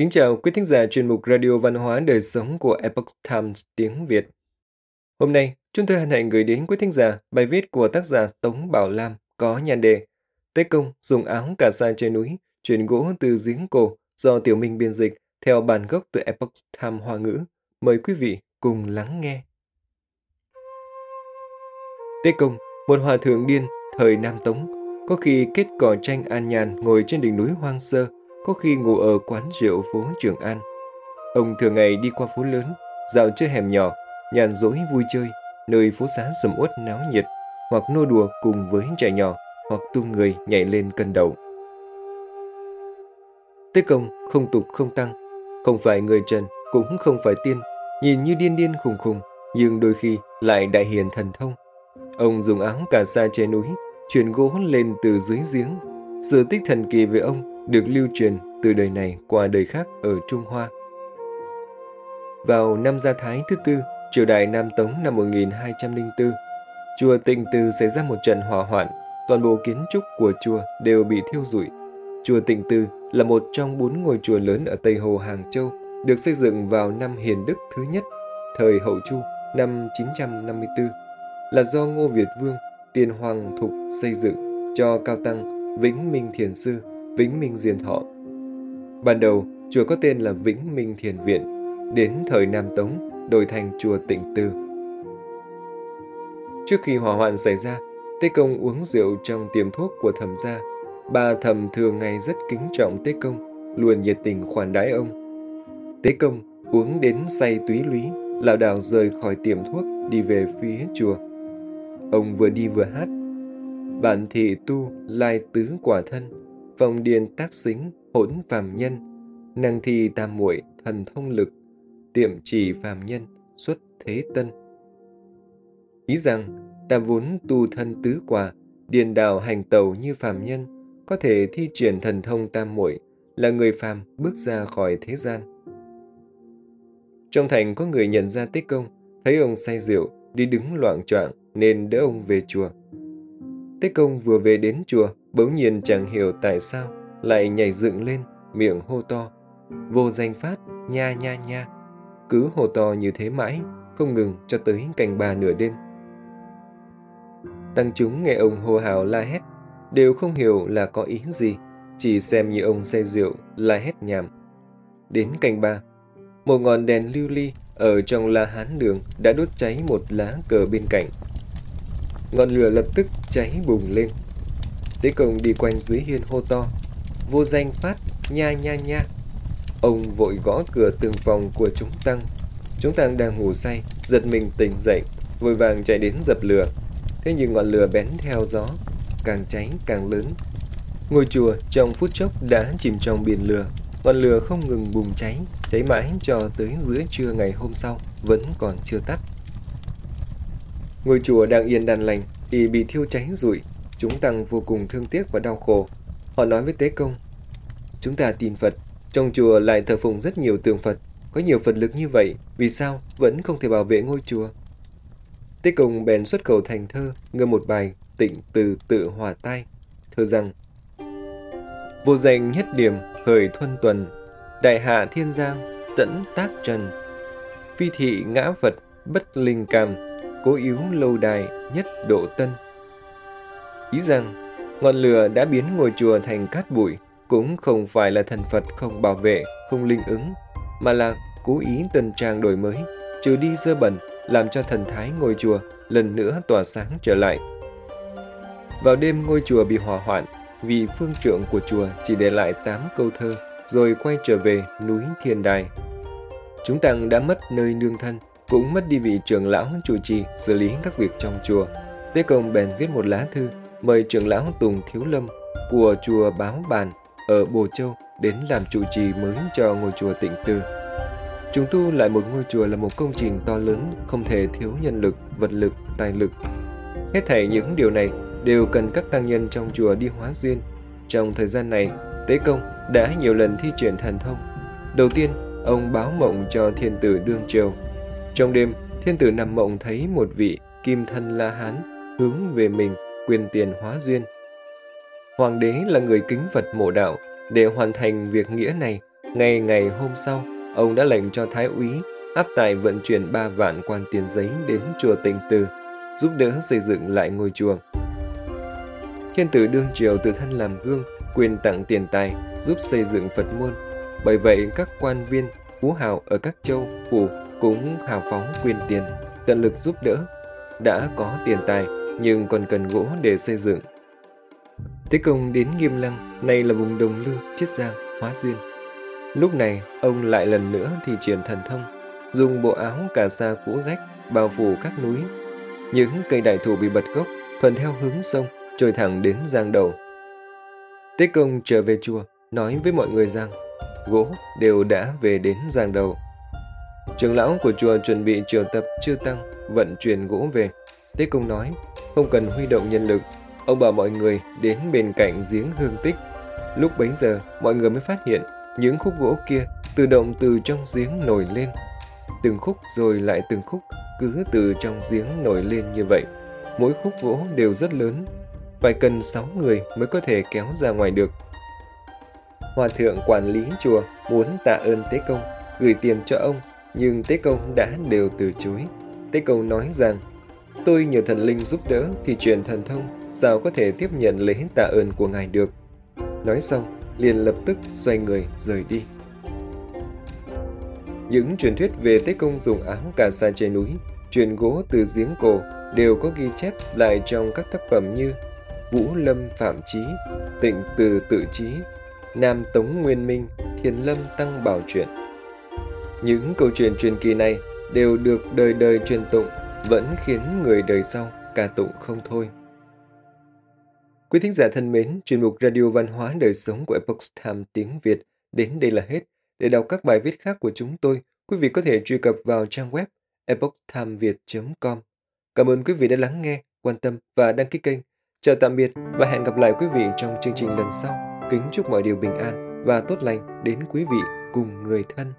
Kính chào quý thính giả chuyên mục Radio Văn hóa Đời Sống của Epoch Times tiếng Việt. Hôm nay, chúng tôi hân hạnh gửi đến quý thính giả bài viết của tác giả Tống Bảo Lam có nhan đề Tế công dùng áo cà sa trên núi, chuyển gỗ từ giếng cổ do Tiểu Minh biên dịch theo bản gốc từ Epoch Times Hoa ngữ. Mời quý vị cùng lắng nghe. Tế công, một hòa thượng điên thời Nam Tống, có khi kết cỏ tranh an nhàn ngồi trên đỉnh núi hoang sơ, có khi ngủ ở quán rượu phố Trường An. Ông thường ngày đi qua phố lớn, dạo chơi hẻm nhỏ, nhàn rỗi vui chơi, nơi phố xá sầm uất náo nhiệt, hoặc nô đùa cùng với trẻ nhỏ, hoặc tung người nhảy lên cân đầu. Tế công không tục không tăng, không phải người trần, cũng không phải tiên, nhìn như điên điên khùng khùng, nhưng đôi khi lại đại hiền thần thông. Ông dùng áo cà sa trên núi, chuyển gỗ lên từ dưới giếng. Sự tích thần kỳ về ông được lưu truyền từ đời này qua đời khác ở Trung Hoa. Vào năm Gia Thái thứ tư, triều đại Nam Tống năm 1204, chùa Tịnh Từ xảy ra một trận hỏa hoạn, toàn bộ kiến trúc của chùa đều bị thiêu rụi. Chùa Tịnh Từ là một trong bốn ngôi chùa lớn ở Tây Hồ Hàng Châu, được xây dựng vào năm Hiền Đức thứ nhất, thời Hậu Chu năm 954, là do Ngô Việt Vương, tiền hoàng thục xây dựng cho cao tăng Vĩnh Minh Thiền Sư, Vĩnh Minh Diên Thọ. Ban đầu, chùa có tên là Vĩnh Minh Thiền Viện, đến thời Nam Tống đổi thành chùa Tịnh Tư. Trước khi hỏa hoạn xảy ra, Tế Công uống rượu trong tiệm thuốc của thẩm gia. Bà thẩm thường ngày rất kính trọng Tế Công, luôn nhiệt tình khoản đãi ông. Tế Công uống đến say túy lúy, lảo đảo rời khỏi tiệm thuốc đi về phía chùa. Ông vừa đi vừa hát. Bạn thị tu lai tứ quả thân, phong điền tác xính hỗn phàm nhân, năng thi tam muội thần thông lực, tiệm trì phàm nhân xuất thế tân. Ý rằng, ta vốn tu thân tứ quả, điền đào hành tàu như phàm nhân, có thể thi triển thần thông tam muội là người phàm bước ra khỏi thế gian. Trong thành có người nhận ra tích công, thấy ông say rượu, đi đứng loạn choạng nên đỡ ông về chùa. Tế công vừa về đến chùa, bỗng nhiên chẳng hiểu tại sao lại nhảy dựng lên, miệng hô to. Vô danh phát, nha nha nha. Cứ hô to như thế mãi, không ngừng cho tới canh ba nửa đêm. Tăng chúng nghe ông hô hào la hét, đều không hiểu là có ý gì, chỉ xem như ông say rượu, la hét nhảm. Đến canh ba, một ngọn đèn lưu ly ở trong la hán đường đã đốt cháy một lá cờ bên cạnh. Ngọn lửa lập tức cháy bùng lên. Tế công đi quanh dưới hiên hô to, vô danh phát, nha nha nha. Ông vội gõ cửa từng phòng của chúng tăng. Chúng tăng đang ngủ say, giật mình tỉnh dậy, vội vàng chạy đến dập lửa. Thế nhưng ngọn lửa bén theo gió, càng cháy càng lớn. Ngôi chùa trong phút chốc đã chìm trong biển lửa. Ngọn lửa không ngừng bùng cháy, cháy mãi cho tới giữa trưa ngày hôm sau, vẫn còn chưa tắt. Ngôi chùa đang yên đàn lành thì bị thiêu cháy rụi. Chúng tăng vô cùng thương tiếc và đau khổ. Họ nói với Tế Công, Chúng ta tin Phật, trong chùa lại thờ phụng rất nhiều tượng Phật. Có nhiều Phật lực như vậy, vì sao vẫn không thể bảo vệ ngôi chùa? Tế Công bèn xuất khẩu thành thơ, ngâm một bài tịnh từ tự hòa tai. Thơ rằng, Vô danh nhất điểm khởi thuân tuần, đại hạ thiên giang tẫn tác trần. Phi thị ngã Phật bất linh cảm, cố yếu lâu đài nhất độ tân. Ý rằng, ngọn lửa đã biến ngôi chùa thành cát bụi, cũng không phải là thần Phật không bảo vệ, không linh ứng, mà là cố ý tân trang đổi mới, trừ đi dơ bẩn, làm cho thần thái ngôi chùa lần nữa tỏa sáng trở lại. Vào đêm ngôi chùa bị hỏa hoạn, vì phương trưởng của chùa chỉ để lại 8 câu thơ, rồi quay trở về núi Thiên Đài. Chúng tăng đã mất nơi nương thân, cũng mất đi vị trưởng lão chủ trì xử lý các việc trong chùa. Tế Công bèn viết một lá thư mời trưởng lão Tùng Thiếu Lâm của chùa Báo Bàn ở Bồ Châu đến làm trụ trì mới cho ngôi chùa Tịnh Tư. Chúng tu lại một ngôi chùa là một công trình to lớn, không thể thiếu nhân lực, vật lực, tài lực. Hết thảy những điều này đều cần các tăng nhân trong chùa đi hóa duyên. Trong thời gian này, Tế Công đã nhiều lần thi triển thần thông. Đầu tiên, ông báo mộng cho thiên tử Đương Triều. Trong đêm, thiên tử nằm mộng thấy một vị kim thân La Hán hướng về mình quyền tiền hóa duyên. Hoàng đế là người kính Phật mộ đạo, để hoàn thành việc nghĩa này, Ngày ngày hôm sau, ông đã lệnh cho Thái úy áp tài vận chuyển 3 vạn quan tiền giấy đến chùa Tịnh Từ, giúp đỡ xây dựng lại ngôi chùa. Thiên tử đương triều tự thân làm gương, quyền tặng tiền tài, giúp xây dựng Phật môn. Bởi vậy, các quan viên, phú hào ở các châu, phủ cũng hào phóng quyên tiền, tận lực giúp đỡ. Đã có tiền tài, nhưng còn cần gỗ để xây dựng. Thế công đến Nghiêm Lăng, nay là vùng Đồng Lư, Chiết Giang, Hóa Duyên. Lúc này, ông lại lần nữa thì triển thần thông, dùng bộ áo cà sa cũ rách bao phủ các núi. Những cây đại thụ bị bật gốc, thuận theo hướng sông, trôi thẳng đến Giang Đầu. Tế công trở về chùa, nói với mọi người rằng gỗ đều đã về đến Giang Đầu. Trưởng lão của chùa chuẩn bị triều tập chư tăng vận chuyển gỗ về. Tế công nói, không cần huy động nhân lực, ông bảo mọi người đến bên cạnh giếng hương tích. Lúc bấy giờ, mọi người mới phát hiện những khúc gỗ kia tự động từ trong giếng nổi lên. Từng khúc rồi lại từng khúc cứ từ trong giếng nổi lên như vậy. Mỗi khúc gỗ đều rất lớn, phải cần 6 người mới có thể kéo ra ngoài được. Hòa thượng quản lý chùa muốn tạ ơn Tế Công, gửi tiền cho ông, nhưng Tế Công đã đều từ chối. Tế Công nói rằng, tôi nhờ thần linh giúp đỡ thì truyền thần thông, sao có thể tiếp nhận lễ tạ ơn của ngài được. Nói xong, liền lập tức xoay người rời đi. Những truyền thuyết về Tế Công dùng áo cà sa trên núi, truyền gỗ từ giếng cổ đều có ghi chép lại trong các tác phẩm như Vũ Lâm Phạm Chí, Tịnh Từ Tự Chí, Nam Tống Nguyên Minh, Thiền Lâm Tăng Bảo Truyện. Những câu chuyện truyền kỳ này đều được đời đời truyền tụng, vẫn khiến người đời sau ca tụng không thôi. Quý thính giả thân mến, chuyên mục Radio Văn hóa Đời Sống của Epoch Time tiếng Việt đến đây là hết. Để đọc các bài viết khác của chúng tôi, quý vị có thể truy cập vào trang web epochtimeviet.com. Cảm ơn quý vị đã lắng nghe, quan tâm và đăng ký kênh. Chào tạm biệt và hẹn gặp lại quý vị trong chương trình lần sau. Kính chúc mọi điều bình an và tốt lành đến quý vị cùng người thân.